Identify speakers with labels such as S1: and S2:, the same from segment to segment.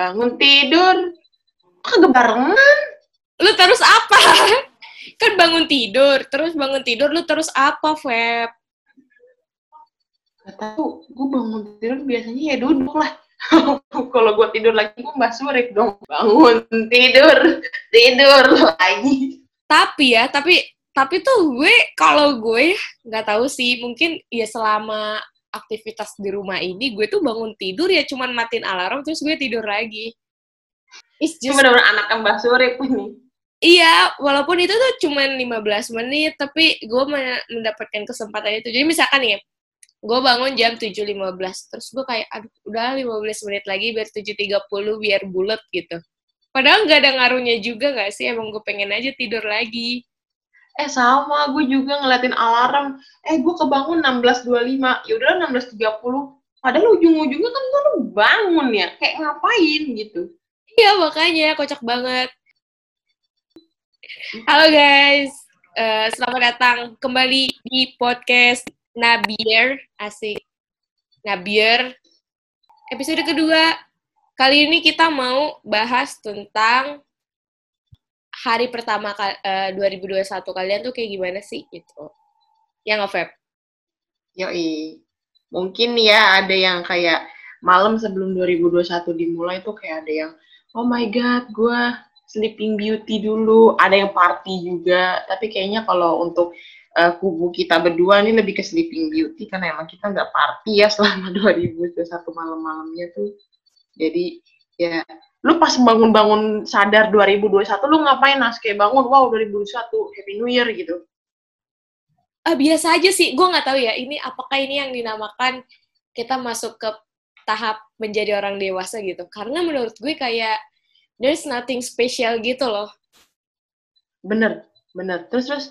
S1: Bangun tidur. Kagak barengan.
S2: Lu terus apa? kan bangun tidur, terus bangun tidur lu terus apa, Feb?
S1: Gak tau, gue bangun tidur biasanya ya duduk lah. Kalau gue tidur lagi, gue mbak surik dong. Bangun, tidur, tidur lagi.
S2: Tapi ya, tapi tapi tuh gue kalau gue nggak tahu sih mungkin ya selama aktivitas di rumah ini gue tuh bangun tidur ya cuman matiin alarm terus gue tidur lagi.
S1: It's just benar-benar anak Mbak Sore ini.
S2: Iya, walaupun itu tuh cuman 15 menit, tapi gue mendapatkan kesempatan itu. Jadi misalkan ya, gue bangun jam 7.15, terus gue kayak, aduh, udah 15 menit lagi biar 7.30 biar bulat gitu. Padahal nggak ada ngaruhnya juga nggak sih, emang gue pengen aja tidur lagi
S1: eh sama gue juga ngeliatin alarm. Eh gue kebangun 16.25 ya udah 16.30 padahal ujung-ujungnya kan lu bangun ya. Kayak ngapain gitu?
S2: Iya makanya kocak banget. Halo guys. Uh, selamat datang kembali di podcast Nabier. Asik. Nabier. Episode kedua. Kali ini kita mau bahas tentang hari pertama uh, eh, 2021 kalian tuh kayak gimana sih gitu? Yang nge
S1: Yoi. Mungkin ya ada yang kayak malam sebelum 2021 dimulai tuh kayak ada yang oh my god, gue sleeping beauty dulu, ada yang party juga. Tapi kayaknya kalau untuk uh, kubu kita berdua ini lebih ke sleeping beauty karena emang kita nggak party ya selama 2021 malam-malamnya tuh. Jadi ya lu pas bangun-bangun sadar 2021 lu ngapain nas? Kayak bangun wow 2021 happy new year gitu.
S2: Uh, biasa aja sih. Gue nggak tahu ya ini apakah ini yang dinamakan kita masuk ke tahap menjadi orang dewasa gitu. Karena menurut gue kayak there's nothing special gitu loh.
S1: Bener bener. Terus terus?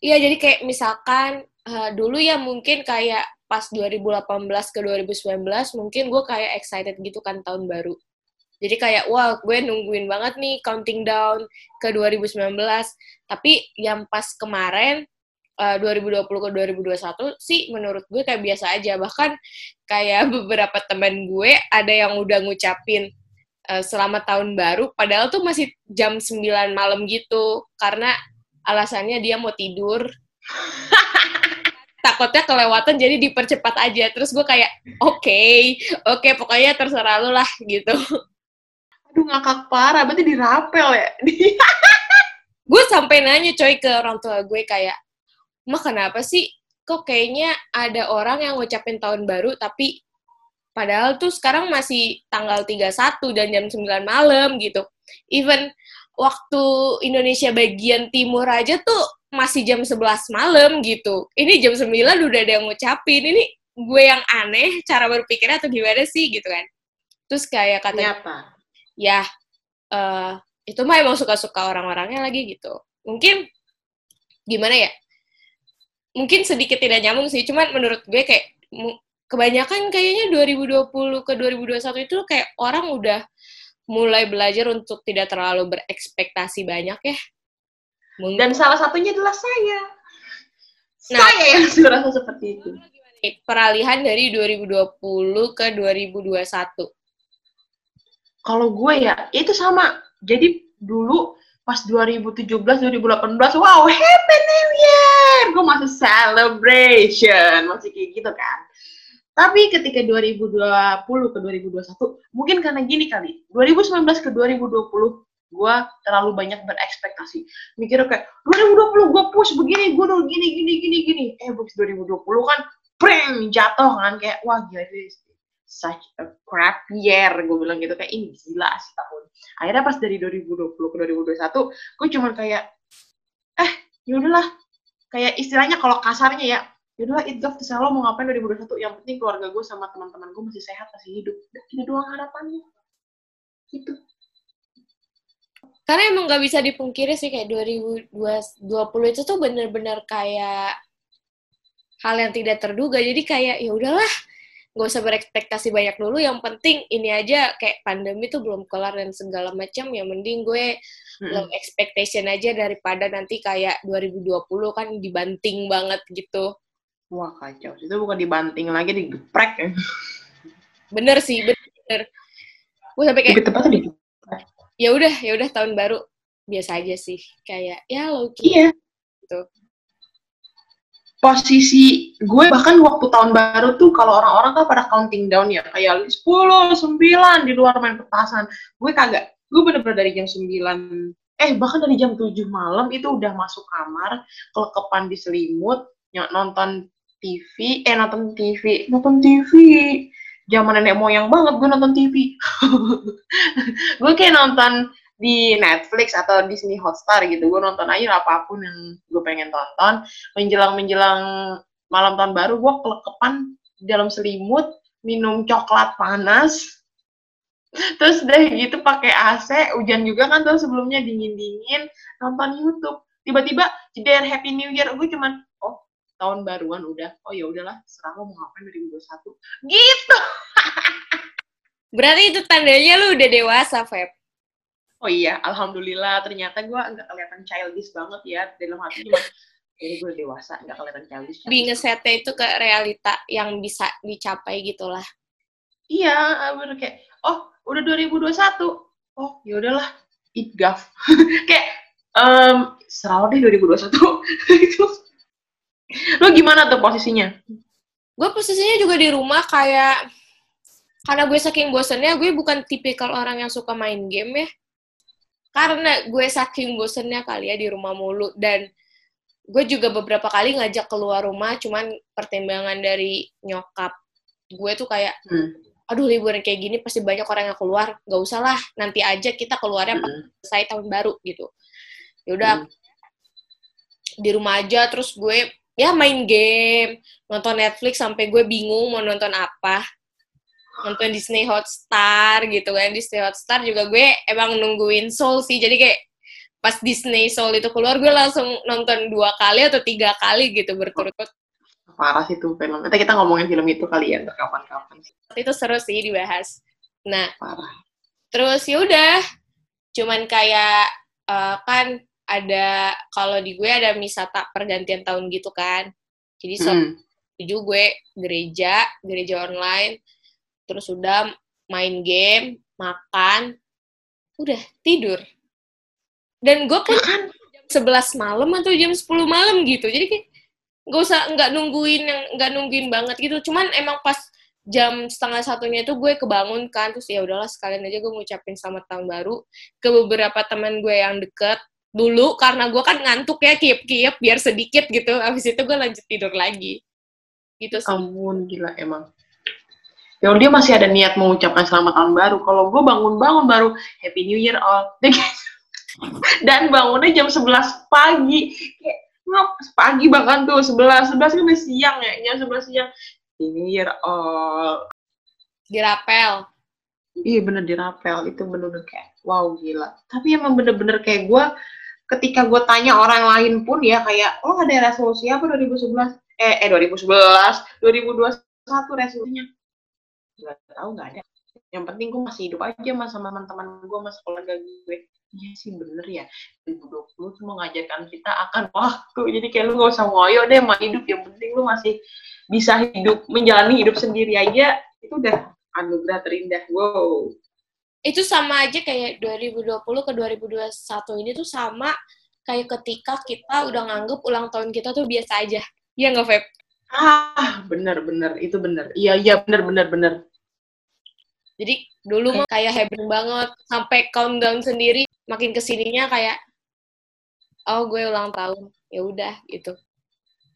S2: Iya jadi kayak misalkan uh, dulu ya mungkin kayak pas 2018 ke 2019 mungkin gue kayak excited gitu kan tahun baru jadi kayak wah gue nungguin banget nih counting down ke 2019. Tapi yang pas kemarin uh, 2020 ke 2021 sih menurut gue kayak biasa aja. Bahkan kayak beberapa temen gue ada yang udah ngucapin uh, selamat tahun baru padahal tuh masih jam 9 malam gitu karena alasannya dia mau tidur. takutnya kelewatan jadi dipercepat aja terus gue kayak oke okay, oke okay, pokoknya terserah lu lah gitu
S1: Aduh ngakak parah, berarti dirapel ya?
S2: gue sampai nanya coy ke orang tua gue kayak, mah kenapa sih kok kayaknya ada orang yang ngucapin tahun baru tapi padahal tuh sekarang masih tanggal 31 dan jam 9 malam gitu. Even waktu Indonesia bagian timur aja tuh masih jam 11 malam gitu. Ini jam 9 udah ada yang ngucapin. Ini gue yang aneh cara berpikirnya atau gimana sih gitu kan. Terus kayak katanya
S1: apa?
S2: Ya uh, itu mah emang suka-suka orang-orangnya lagi gitu. Mungkin gimana ya? Mungkin sedikit tidak nyambung sih, cuman menurut gue kayak kebanyakan kayaknya 2020 ke 2021 itu kayak orang udah mulai belajar untuk tidak terlalu berekspektasi banyak ya.
S1: Mungkin. Dan salah satunya adalah saya. Nah, saya yang merasa seperti itu.
S2: Peralihan dari 2020 ke 2021
S1: kalau gue ya itu sama. Jadi dulu pas 2017 2018 wow happy new year! Gue masih celebration masih kayak gitu kan. Tapi ketika 2020 ke 2021 mungkin karena gini kali 2019 ke 2020 gue terlalu banyak berekspektasi. Mikirnya kayak 2020 gue push begini gue udah gini gini gini gini. Eh books 2020 kan pring jatuh kan kayak wah gila such a crap year gue bilang gitu kayak ini gila sih tahun. Akhirnya pas dari 2020 ke 2021 gue cuma kayak eh yaudahlah kayak istilahnya kalau kasarnya ya yaudahlah it got to lo mau ngapain 2021 yang penting keluarga gue sama teman-teman gue masih sehat masih hidup. Ini doang harapannya. Itu
S2: karena emang gak bisa dipungkiri sih kayak 2020 itu tuh bener-bener kayak hal yang tidak terduga. Jadi kayak ya udahlah nggak usah berekspektasi banyak dulu. Yang penting ini aja kayak pandemi tuh belum kelar dan segala macam ya mending gue hmm. low expectation aja daripada nanti kayak 2020 kan dibanting banget gitu.
S1: Wah kacau. Itu bukan dibanting lagi digeprek. Ya
S2: bener sih bener gue sampai kayak
S1: tepatnya di
S2: ya udah ya udah tahun baru. Biasa aja sih kayak ya lo
S1: Iya.
S2: Gitu.
S1: Posisi gue bahkan waktu tahun baru tuh kalau orang-orang kan pada counting down ya kayak 10, 9 di luar main petasan. Gue kagak. Gue bener-bener dari jam 9 eh bahkan dari jam 7 malam itu udah masuk kamar, kelekepan di selimut, nonton TV, eh nonton TV, nonton TV. Zaman nenek moyang banget gue nonton TV. gue kayak nonton di Netflix atau Disney Hotstar gitu. Gue nonton aja apa pun yang gue pengen tonton. Menjelang menjelang malam tahun baru, gue kelekepan di dalam selimut, minum coklat panas. Terus deh gitu pakai AC, hujan juga kan tuh sebelumnya dingin-dingin, nonton YouTube. Tiba-tiba jeder Happy New Year, gue cuman oh tahun baruan udah, oh ya udahlah, serah lo mau ngapain 2021. Gitu.
S2: berarti itu tandanya lu udah dewasa Feb
S1: Oh iya, alhamdulillah ternyata gue nggak kelihatan childish banget ya dalam hati cuma ini gue dewasa nggak kelihatan childish.
S2: lebih ngesetnya itu ke realita yang bisa dicapai gitulah
S1: Iya, bener kayak oh udah 2021. Oh ya udahlah, itgaf. kayak em serah deh 2021 itu. Lo gimana tuh posisinya?
S2: gue posisinya juga di rumah kayak karena gue saking bosennya gue bukan tipikal orang yang suka main game ya karena gue saking bosennya kali ya di rumah mulu dan gue juga beberapa kali ngajak keluar rumah cuman pertimbangan dari nyokap gue tuh kayak
S1: Hmm.
S2: aduh liburan kayak gini pasti banyak orang yang keluar nggak usah lah nanti aja kita keluarnya
S1: Mm-mm.
S2: selesai tahun baru gitu ya udah
S1: Hmm.
S2: di rumah aja terus gue ya main game nonton Netflix sampai gue bingung mau nonton apa nonton Disney Hotstar gitu kan Disney Hotstar juga gue emang nungguin Soul sih jadi kayak pas Disney Soul itu keluar gue langsung nonton dua kali atau tiga kali gitu berturut-turut
S1: Parah sih tuh film. Nanti kita ngomongin film itu kali ya, kapan-kapan.
S2: itu seru sih dibahas nah
S1: Parah.
S2: terus ya udah cuman kayak eh, kan ada kalau di gue ada misa tak pergantian tahun gitu kan jadi so
S1: Hmm.
S2: tujuh gue gereja gereja online terus udah main game makan udah tidur. Dan gue
S1: Kan
S2: jam 11 malam atau jam 10 malam gitu. Jadi kayak nggak usah nggak nungguin yang nggak nungguin banget gitu. Cuman emang pas jam setengah satunya itu gue kebangun kan terus ya udahlah sekalian aja gue ngucapin selamat tahun baru ke beberapa teman gue yang deket dulu karena gue kan ngantuk ya kiep-kiep biar sedikit gitu. Habis itu gue lanjut tidur lagi. Gitu sih.
S1: Ampun gila emang. Ya dia masih ada niat mengucapkan selamat tahun baru. Kalau gue bangun-bangun baru Happy New Year all. Dan bangunnya jam 11 pagi. Kayak pagi bahkan tuh 11 11 kan udah siang ya. Jam 11 siang. Happy New Year all.
S2: dirapel
S1: Iya bener dirapel itu bener-bener kayak wow gila. Tapi emang bener-bener kayak gue ketika gue tanya orang lain pun ya kayak oh ada resolusi apa 2011 eh eh 2011 2021 resolusinya nggak tahu nggak ada. Yang penting gue masih hidup aja mas sama teman-teman gue mas keluarga gue. Iya sih bener ya 2020 tuh mengajarkan kita akan waktu jadi kayak lu gak usah ngoyo deh sama hidup yang penting lu masih bisa hidup menjalani hidup sendiri aja itu udah anugerah terindah wow
S2: itu sama aja kayak 2020 ke 2021 ini tuh sama kayak ketika kita udah nganggep ulang tahun kita tuh biasa aja. Iya nggak, Feb?
S1: Ah, bener bener itu bener. Iya iya bener bener bener.
S2: Jadi dulu mah kayak heboh banget sampai countdown sendiri makin ke sininya kayak oh gue ulang tahun ya udah gitu.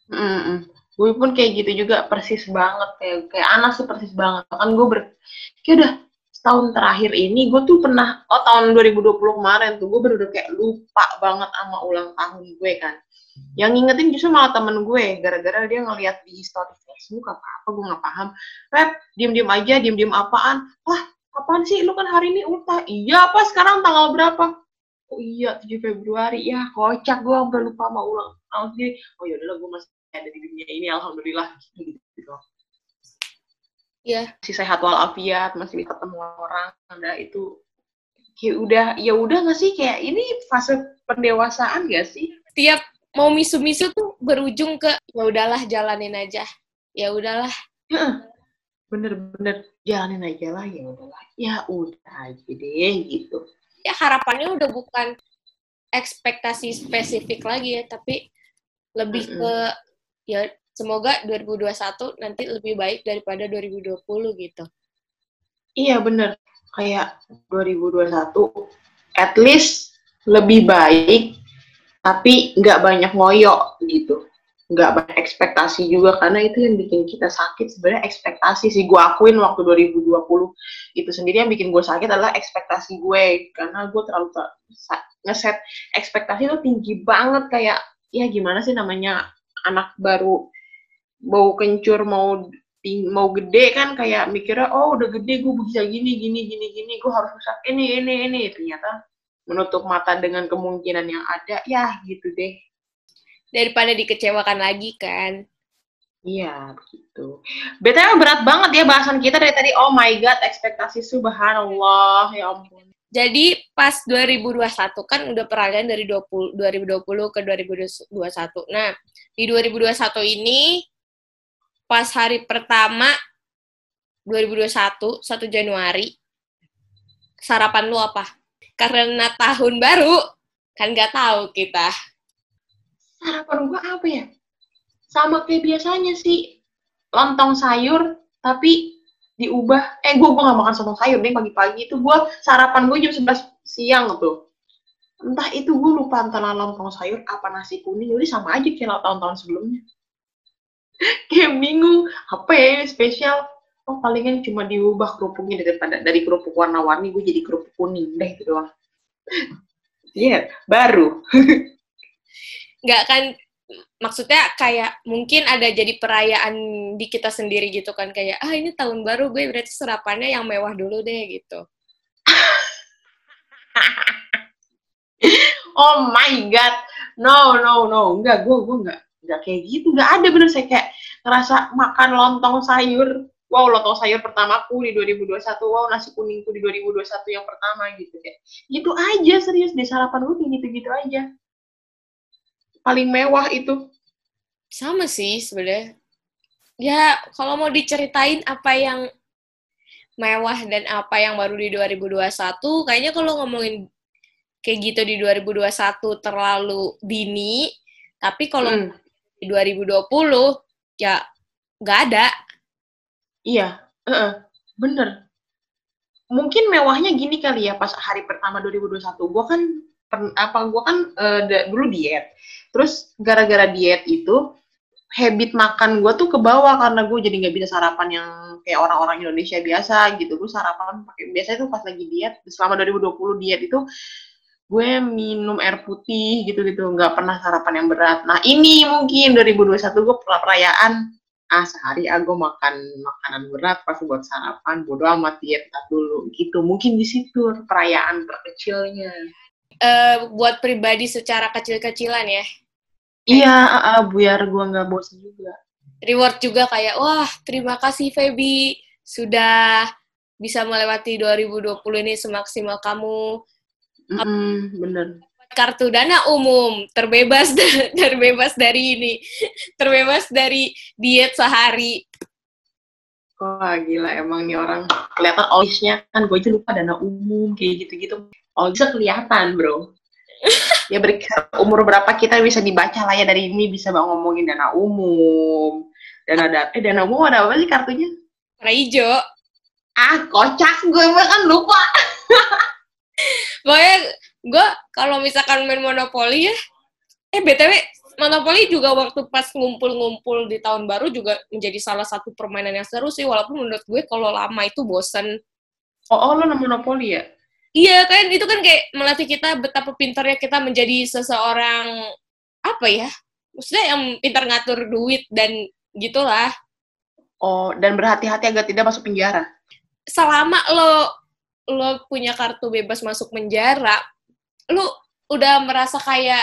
S1: Mm-mm. Gue pun kayak gitu juga persis banget kayak kayak Anas sih persis banget. Kan gue ber kayak udah setahun terakhir ini gue tuh pernah oh tahun 2020 kemarin tuh gue bener-bener kayak lupa banget sama ulang tahun gue kan. Yang ngingetin justru malah temen gue gara-gara dia ngeliat di story Facebook apa apa gue nggak paham. Rep, diem-diem aja, diem-diem apaan? Wah, apaan sih? Lu kan hari ini ultah. Iya apa sekarang tanggal berapa? Oh iya 7 Februari ya kocak gue sampai lupa sama ulang tahun sendiri. Oh ya udahlah gue masih ada di dunia ini alhamdulillah gitu.
S2: Iya.
S1: Masih sehat walafiat, masih bisa ketemu orang. Nah itu kayak udah ya udah nggak sih kayak ini fase pendewasaan gak sih?
S2: Tiap mau misu-misu tuh berujung ke ya udahlah jalanin aja. Ya udahlah.
S1: Bener-bener jalanin aja lah ya udahlah ya udah aja deh gitu
S2: ya harapannya udah bukan ekspektasi spesifik lagi ya tapi lebih ke ya semoga 2021 nanti lebih baik daripada 2020 gitu.
S1: Iya bener. Kayak 2021 at least lebih baik tapi nggak banyak ngoyo gitu. Nggak banyak ekspektasi juga karena itu yang bikin kita sakit. Sebenarnya ekspektasi sih gue akuin waktu 2020 itu sendiri yang bikin gue sakit adalah ekspektasi gue. Karena gue terlalu ter- ngeset ekspektasi itu tinggi banget. Kayak ya gimana sih namanya anak baru mau kencur mau mau gede kan kayak mikirnya oh udah gede gue bisa gini gini gini gini gue harus bisa ini ini ini ternyata menutup mata dengan kemungkinan yang ada ya gitu deh
S2: daripada dikecewakan lagi kan
S1: Iya, begitu. BTW berat banget ya bahasan kita dari tadi. Oh my God, ekspektasi subhanallah. Ya ampun.
S2: Jadi pas 2021 kan udah peralihan dari 20, 2020 ke 2021. Nah, di 2021 ini pas hari pertama 2021, 1 Januari, sarapan lu apa? Karena tahun baru, kan nggak tahu kita.
S1: Sarapan gue apa ya? Sama kayak biasanya sih. Lontong sayur, tapi diubah. Eh, gue gue gak makan sontong sayur deh pagi-pagi. Itu gue sarapan gue jam 11 siang tuh. Entah itu gue lupa antara lontong sayur apa nasi kuning. Jadi sama aja kayak tahun-tahun sebelumnya. Kayak bingung. Apa ya ini spesial? Oh palingan cuma diubah kerupuknya daripada dari kerupuk warna-warni gue jadi kerupuk kuning deh itu doang. Iya, baru.
S2: Nggak kan, maksudnya kayak mungkin ada jadi perayaan di kita sendiri gitu kan. Kayak, ah ini tahun baru gue berarti sarapannya yang mewah dulu deh gitu.
S1: Oh my god, no no no, enggak gue gue enggak enggak kayak gitu, enggak ada bener saya kayak ngerasa makan lontong sayur. Wow, lontong sayur pertamaku di 2021. Wow, nasi kuningku di 2021 yang pertama gitu kayak. Gitu aja serius di sarapan gue kayak gitu-gitu aja. Paling mewah itu.
S2: Sama sih sebenarnya. Ya, kalau mau diceritain apa yang mewah dan apa yang baru di 2021, kayaknya kalau ngomongin kayak gitu di 2021 terlalu dini, tapi kalau
S1: Mm,
S2: di 2020 ya nggak ada.
S1: iya, heeh, bener. Mungkin mewahnya gini kali ya pas hari pertama 2021. Gue kan per- apa gue kan da- dulu diet. Terus gara-gara diet itu habit makan gue tuh ke bawah karena gue jadi nggak bisa sarapan yang kayak orang-orang Indonesia biasa gitu. Gue sarapan pakai biasanya tuh pas lagi diet selama 2020 diet itu gue minum air putih gitu-gitu nggak pernah sarapan yang berat. Nah ini mungkin 2021 gue perayaan ah sehari ah gue makan makanan berat pas buat sarapan bodo amat diet ntar dulu gitu mungkin di situ perayaan terkecilnya
S2: Eh, buat pribadi secara kecil-kecilan ya.
S1: iya ah, ah, biar gue nggak bosan juga
S2: Reward juga kayak, wah terima kasih Feby sudah bisa melewati 2020 ini semaksimal kamu.
S1: Mm-mm, bener.
S2: Kartu dana umum terbebas terbebas dari ini terbebas dari diet sehari.
S1: Wah gila emang nih orang kelihatan olisnya kan gue aja lupa dana umum kayak gitu-gitu. Olisnya kelihatan bro. Ya beri umur berapa kita bisa dibaca lah ya dari ini bisa bang ngomongin dana umum dana da eh dana umum ada apa sih kartunya?
S2: Warna hijau.
S1: Ah kocak gue kan lupa
S2: pokoknya gue kalau misalkan main monopoli ya eh btw monopoli juga waktu pas ngumpul-ngumpul di tahun baru juga menjadi salah satu permainan yang seru sih walaupun menurut gue kalau lama itu bosen
S1: oh, oh lo monopoli ya
S2: Iya kan, itu kan kayak melatih kita betapa pintarnya kita menjadi seseorang apa ya? Maksudnya yang pintar ngatur duit dan gitulah.
S1: oh dan berhati-hati agar tidak masuk penjara
S2: Selama lo lo punya kartu bebas masuk penjara, lo udah merasa kayak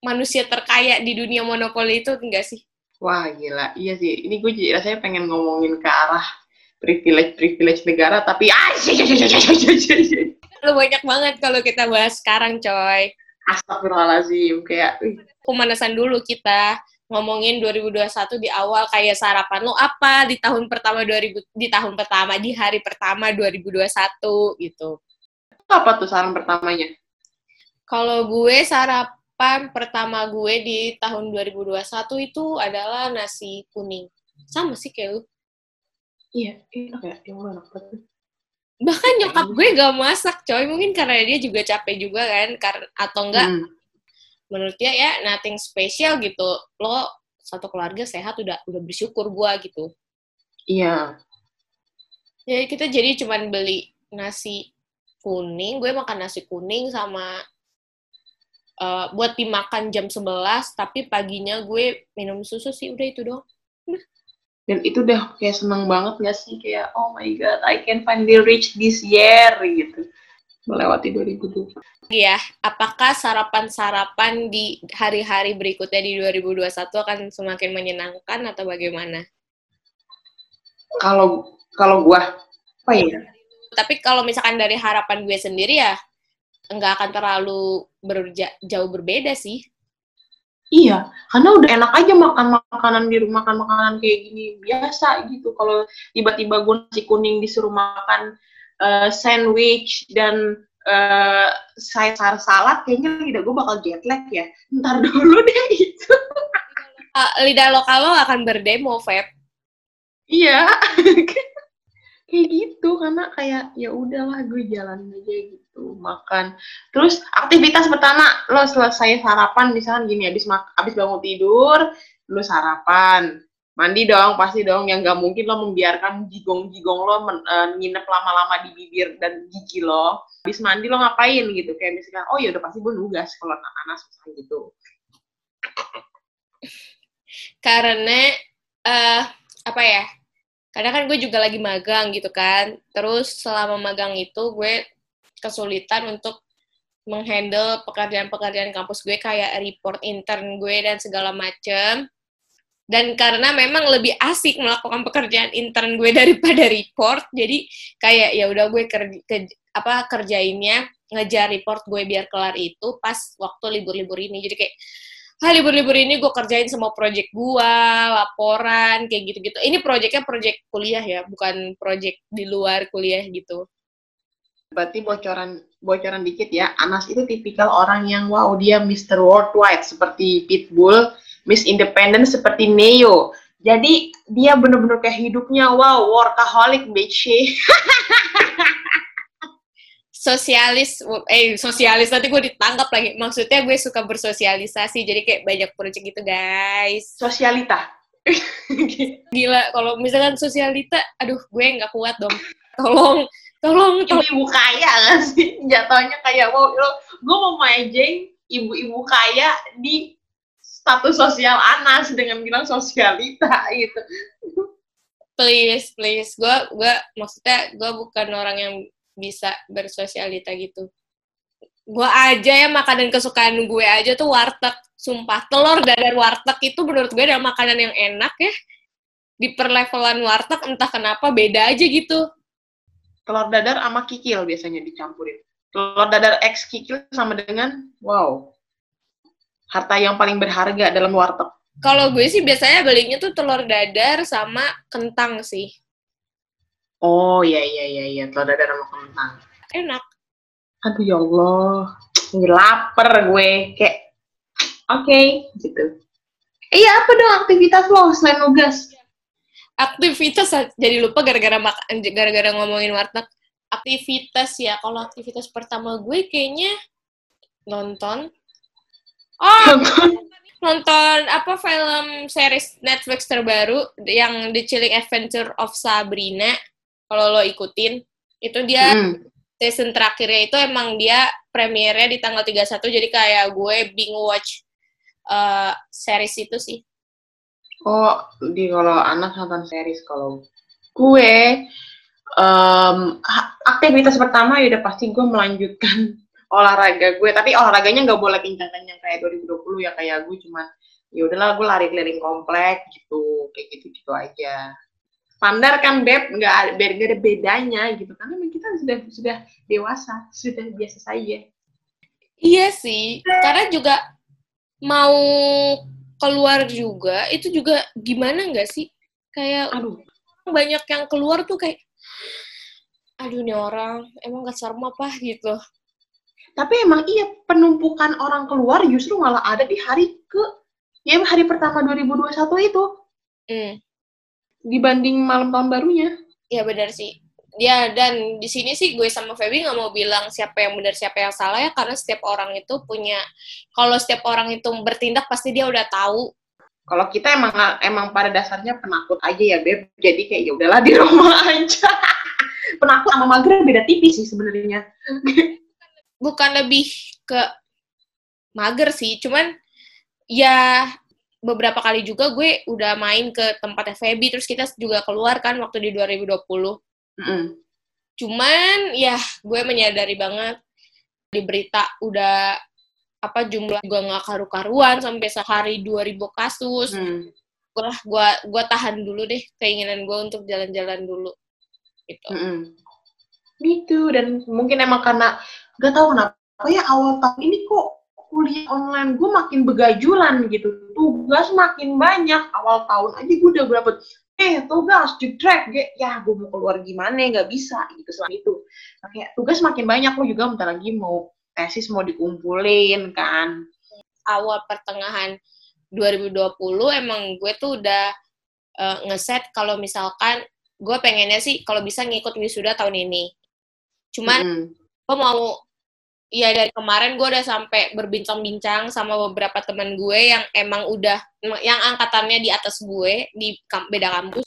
S2: manusia terkaya di dunia monopoli itu enggak sih?
S1: wah gila iya sih ini gue jadi rasanya pengen ngomongin ke arah privilege privilege negara tapi ah sih, sih, sih.
S2: Lo banyak banget kalau kita bahas sekarang, coy.
S1: Astagfirullahaladzim kayak
S2: Pemanasan dulu kita. Ngomongin 2021 di awal kayak sarapan lo apa di tahun pertama 2000 di tahun pertama di hari pertama 2021 gitu.
S1: Apa tuh saran pertamanya?
S2: Kalau gue sarapan pertama gue di tahun 2021 itu adalah nasi kuning. Sama sih kayak lu.
S1: Iya, enak ya. Yang enak banget.
S2: Bahkan nyokap gue gak masak, coy. Mungkin karena dia juga capek juga kan. Kar- atau enggak,
S1: Hmm.
S2: Menurut dia ya nothing special gitu. Lo satu keluarga sehat udah udah bersyukur gua gitu.
S1: Iya.
S2: Ya kita jadi cuman beli nasi kuning, gue makan nasi kuning sama eh, buat dimakan jam 11, tapi paginya gue minum susu sih, udah itu doang.
S1: Dan itu udah kayak seneng banget gak sih? Kayak, oh my god, I can finally reach this year, gitu. Melewati 2020.
S2: Ya, apakah sarapan-sarapan di hari-hari berikutnya di 2021 akan semakin menyenangkan atau bagaimana?
S1: Kalau kalau gua, apa ya?
S2: Tapi kalau misalkan dari harapan gue sendiri ya, nggak akan terlalu berja- jauh berbeda sih.
S1: Iya, karena udah enak aja makan makanan di rumah, makan makanan kayak gini biasa gitu. Kalau tiba-tiba gue nasi kuning disuruh makan eh, sandwich dan eh, sayur salad, kayaknya lidah gue bakal jet lag ya. Ntar dulu deh itu.
S2: Eh, lidah lokal lo akan berdemo, Feb.
S1: Iya, kayak gitu karena kayak ya udahlah gue jalan aja gitu makan. Terus aktivitas pertama lo selesai sarapan misalkan gini habis habis bangun tidur lo sarapan mandi dong pasti dong. Yang gak mungkin lo membiarkan jigong-jigong lo men- eh, nginep lama-lama di bibir dan gigi lo. Habis mandi lo ngapain gitu? Kayak misalkan oh ya udah pasti gue nugas kalau anak-anak susah gitu.
S2: karena eh apa ya? Karena kan gue juga lagi magang gitu kan. Terus selama magang itu gue kesulitan untuk menghandle pekerjaan-pekerjaan kampus gue kayak report intern gue dan segala macem dan karena memang lebih asik melakukan pekerjaan intern gue daripada report jadi kayak ya udah gue kerja ke- apa kerjainnya ngejar report gue biar kelar itu pas waktu libur-libur ini jadi kayak ah libur-libur ini gue kerjain semua project gue, laporan, kayak gitu-gitu. Ini projectnya project kuliah ya, bukan project di luar kuliah gitu.
S1: Berarti bocoran bocoran dikit ya, Anas itu tipikal orang yang wow dia Mr. Worldwide seperti Pitbull, Miss Independent seperti Neo. Jadi dia bener-bener kayak hidupnya wow workaholic bitch.
S2: Sosialis, eh sosialis nanti gue ditangkap lagi. Maksudnya gue suka bersosialisasi, jadi kayak banyak project gitu guys.
S1: Sosialita.
S2: Gila, kalau misalkan sosialita, aduh gue nggak kuat dong. Tolong, tolong.
S1: Ibu-ibu kaya gak sih? Jatuhnya kayak wow, lo, gue mau majeng ibu-ibu kaya di status sosial Anas dengan bilang sosialita gitu.
S2: please please gue gue maksudnya gue bukan orang yang bisa bersosialita gitu gue aja ya makanan kesukaan gue aja tuh warteg sumpah telur dadar warteg itu menurut gue adalah makanan yang enak ya di perlevelan warteg entah kenapa beda aja gitu
S1: Telur dadar sama kikil biasanya dicampurin. Telur dadar X kikil sama dengan wow. Harta yang paling berharga dalam warteg.
S2: kalau gue sih biasanya belinya tuh telur dadar sama kentang sih
S1: Oh iya iya iya iya telur dadar sama kentang.
S2: enak
S1: Aduh ya Allah, Ini lapar gue kayak oke gitu. Iya apa dong aktivitas lo selain nugas?
S2: aktivitas jadi lupa gara-gara makan gara-gara ngomongin warteg aktivitas ya kalau aktivitas pertama gue kayaknya nonton oh nonton apa film series Netflix terbaru yang The Chilling Adventure of Sabrina kalau lo ikutin. Itu dia
S1: Hmm.
S2: season terakhirnya itu emang dia premiernya di tanggal 31 jadi kayak gue binge watch uh, series itu sih.
S1: Oh, di kalau anak nonton series kalau gue ha- aktivitas pertama ya udah pasti gue melanjutkan olahraga gue. Tapi olahraganya nggak boleh kencang-kencang kayak 2020 ya kayak gue cuma ya udahlah gue lari keliling komplek gitu. Kayak gitu gitu aja. Standar kan beb nggak ada bedanya gitu. Karena memang kita sudah sudah dewasa sudah biasa saja.
S2: Iya sih, karena juga mau keluar juga itu juga gimana nggak sih? Kayak
S1: Aduh,
S2: banyak yang keluar tuh kayak aduh nih orang emang gak serem apa gitu
S1: tapi emang iya penumpukan orang keluar justru malah ada di hari ke ya hari pertama 2021 itu
S2: hmm.
S1: dibanding malam tahun barunya.
S2: ya benar sih ya dan di sini sih gue sama Feby nggak mau bilang siapa yang benar siapa yang salah ya karena setiap orang itu punya kalau setiap orang itu bertindak pasti dia udah tahu
S1: Kalau kita emang emang pada dasarnya penakut aja ya beb, jadi kayak ya udahlah di rumah aja. penakut sama mager beda tipis sih sebenarnya.
S2: Bukan lebih ke mager sih, cuman ya beberapa kali juga gue udah main ke tempatnya Feby, terus kita juga keluar kan waktu di 2020.
S1: Mm-mm.
S2: Cuman ya gue menyadari banget di berita udah apa jumlah juga nggak karu-karuan sampai sehari 2000 kasus.
S1: Hmm.
S2: Gue gua gua tahan dulu deh keinginan gue untuk jalan-jalan dulu. Gitu.
S1: Mm-mm. Gitu dan mungkin emang karena gak tahu kenapa ya awal tahun ini kok kuliah online gue makin begajulan gitu tugas makin banyak awal tahun aja gue udah berapa eh tugas jetrek ge ya gue mau keluar gimana nggak bisa gitu selain itu kayak tugas makin banyak lo juga bentar lagi mau tesis mau dikumpulin kan
S2: awal pertengahan 2020 emang gue tuh udah eh, ngeset kalau misalkan gue pengennya sih kalau bisa ngikut wisuda tahun ini. Cuman
S1: Mm-mm.
S2: gue mau ya dari kemarin gue udah sampai berbincang-bincang sama beberapa teman gue yang emang udah yang angkatannya di atas gue di kam- beda kampus.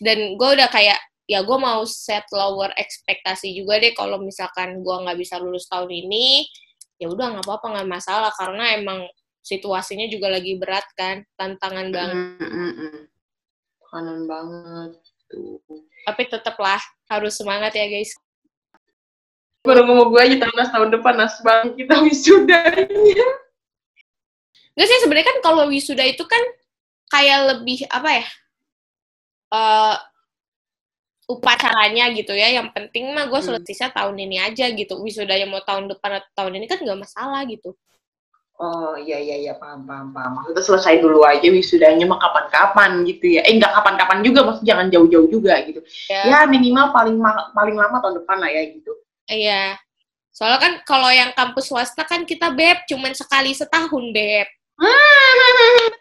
S2: Dan gue udah kayak ya gue mau set lower ekspektasi juga deh kalau misalkan gue nggak bisa lulus tahun ini. Ya udah nggak apa-apa nggak masalah karena emang situasinya juga lagi berat kan tantangan banget.
S1: kanan banget. Tuh
S2: tapi tetaplah harus semangat ya guys
S1: baru ngomong gue aja tahun nas tahun depan nas bang kita wisudanya
S2: Nggak sih sebenarnya kan kalau wisuda itu kan kayak lebih apa ya eh upacaranya gitu ya yang penting mah gue
S1: Hmm.
S2: selesai tahun ini aja gitu wisudanya mau tahun depan atau tahun ini kan nggak masalah gitu
S1: Oh iya iya iya paham paham paham. Maksudnya selesai dulu aja wisudanya mah kapan-kapan gitu ya. Eh enggak kapan-kapan juga, maksudnya jangan jauh-jauh juga gitu.
S2: ya
S1: Ya minimal paling ma- paling lama tahun depan lah ya gitu.
S2: Iya soalnya kan kalau yang kampus swasta kan kita beb cuman sekali setahun beb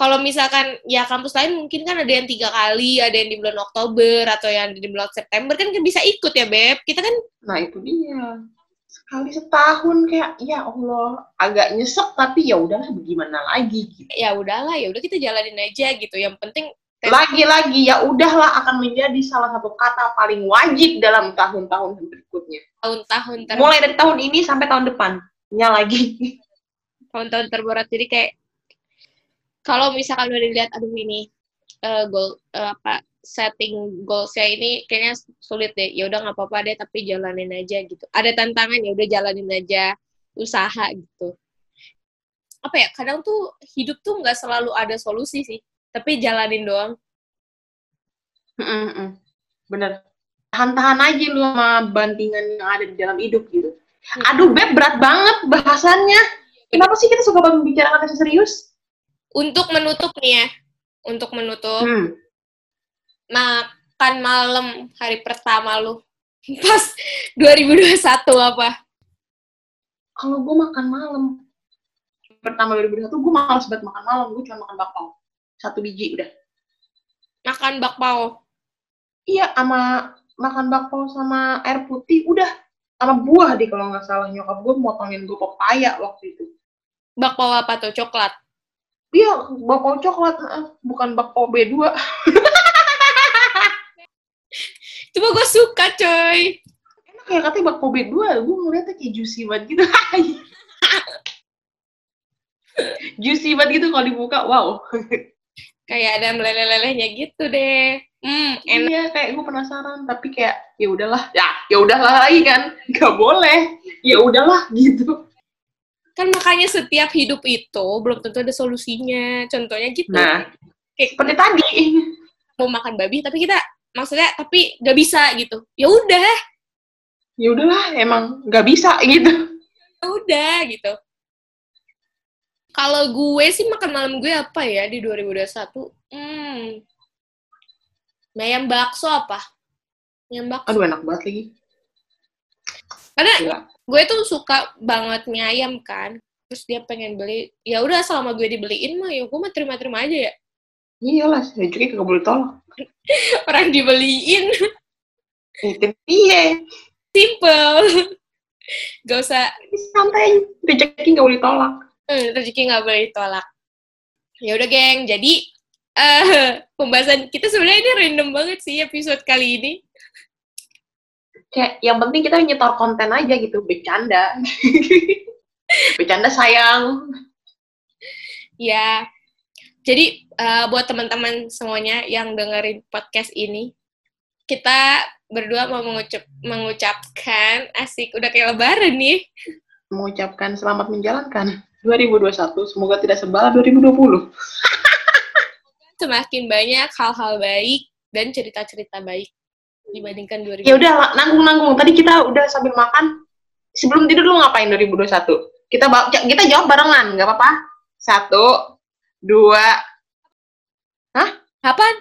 S2: kalau misalkan ya kampus lain mungkin kan ada yang tiga kali ada yang di bulan Oktober atau yang di bulan September kan bisa ikut ya beb kita kan
S1: Nah itu dia. Sekali setahun kayak ya Allah agak nyesek tapi ya udahlah bagaimana lagi gitu.
S2: ya udahlah ya udah kita jalanin aja gitu yang penting
S1: Lagi-lagi ya udahlah akan menjadi salah satu kata paling wajib dalam tahun-tahun berikutnya.
S2: tahun-tahun ter
S1: Mulai dari tahun ini sampai tahun depannya lagi.
S2: tahun-tahun terberat jadi kayak kalau misalkan udah dilihat aduh ini eh, goal eh, apa setting goalsnya ini kayaknya sulit deh ya udah nggak apa-apa deh tapi jalanin aja gitu ada tantangan ya udah jalanin aja usaha gitu apa ya kadang tuh hidup tuh nggak selalu ada solusi sih tapi jalanin doang
S1: Mm-mm. Bener. Tahan-tahan aja lu sama bantingan yang ada di dalam hidup gitu. Aduh, Beb, berat banget bahasannya. Kenapa sih kita suka membicarakan yang serius?
S2: untuk menutup nih ya untuk menutup
S1: Hmm.
S2: makan malam hari pertama lu pas 2021 apa
S1: Kalau gue makan malam, pertama 2021 gue males banget makan malam. Gue cuma makan bakpao. Satu biji udah.
S2: makan bakpao.
S1: Iya, sama makan bakpao sama air putih udah. Sama buah deh kalau nggak salah. Nyokap gue motongin gue pepaya waktu itu.
S2: bakpao apa tuh? Coklat?
S1: Iya, bakpao coklat, bukan bakpao B2.
S2: Coba gue suka coy.
S1: Enak ya katanya bakpao B2 gue ngeliatnya kayak juicy banget gitu. Juicy banget gitu kalau dibuka. Wow
S2: kayak ada meleleh-lelehnya gitu deh. Hmm enak.
S1: Iya kayak gue penasaran tapi kayak ya udahlah. Ya ya udahlah lagi kan. Nggak boleh. Ya udahlah gitu.
S2: Kan makanya setiap hidup itu belum tentu ada solusinya. Contohnya gitu.
S1: Nah
S2: kayak
S1: seperti tadi.
S2: Mau makan babi tapi kita maksudnya tapi nggak bisa gitu. Ya udah.
S1: Ya udahlah emang nggak bisa gitu.
S2: Ya udah gitu Kalau gue sih makan malam gue apa ya di 2021? Hmm. Ayam bakso apa? Ayam bakso.
S1: Aduh enak banget lagi.
S2: Karena
S1: Gila.
S2: gue tuh suka banget mie ayam kan. Terus dia pengen beli, ya udah selama gue dibeliin mah ya gue mah terima-terima aja ya.
S1: Iyalah, rezeki kagak boleh tolak.
S2: Orang dibeliin,
S1: Itu iya.
S2: simple. Gak usah
S1: Santai, rezeki nggak boleh tolak.
S2: Hmm, rezeki nggak boleh ditolak. Ya udah, geng. Jadi eh pembahasan kita sebenarnya ini random banget sih episode kali ini.
S1: Kayak yang penting kita nyetor konten aja gitu, bercanda. bercanda sayang.
S2: Ya. Jadi eh, buat teman-teman semuanya yang dengerin podcast ini, kita berdua mau mengucap mengucapkan asik udah kayak lebaran nih.
S1: Mengucapkan selamat menjalankan 2021, semoga tidak sebala 2020.
S2: Semakin banyak hal-hal baik dan cerita-cerita baik dibandingkan 2020.
S1: Ya udah nanggung-nanggung. Tadi kita udah sambil makan. Sebelum tidur lu ngapain 2021? Kita ba- kita jawab barengan, nggak apa-apa? Satu, dua.
S2: Apaan?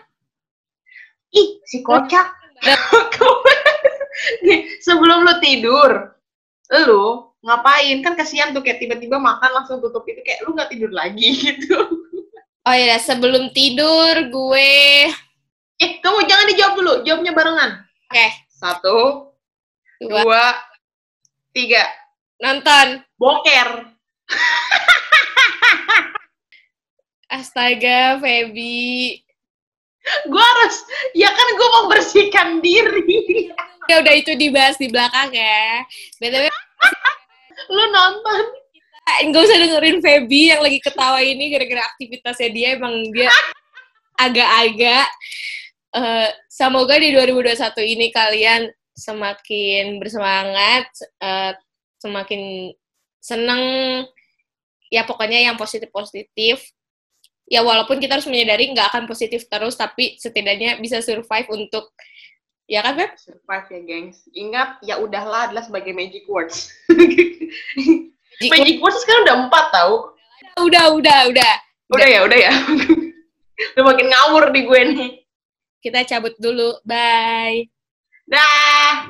S1: Ih, si kocak. Nih, sebelum lu tidur, lu ngapain? Kan kasihan tuh kayak tiba-tiba makan langsung tutup itu kayak lu nggak tidur lagi gitu.
S2: Oh iya, sebelum tidur gue
S1: Eh, kamu jangan dijawab dulu, jawabnya barengan.
S2: Oke.
S1: Satu,
S2: dua
S1: dua, tiga.
S2: nonton.
S1: Boker.
S2: Astaga, Feby.
S1: Gue harus, ya kan gue mau bersihkan diri.
S2: Ya udah itu dibahas di belakang ya. BTW
S1: Lu nonton.
S2: nggak usah dengerin Feby yang lagi ketawa ini gara-gara aktivitasnya dia emang dia agak-agak eh, semoga di 2021 ini kalian semakin bersemangat eh, semakin seneng ya pokoknya yang positif-positif ya walaupun kita harus menyadari nggak akan positif terus tapi setidaknya bisa survive untuk ya kan Feb?
S1: Survive ya, gengs. Ingat, ya udahlah adalah sebagai magic words.
S2: Jika-
S1: magic words sekarang udah empat tau.
S2: udah udah udah
S1: Udah ya, udah ya. udah makin ngawur di gue nih.
S2: kita cabut dulu bye
S1: Dah.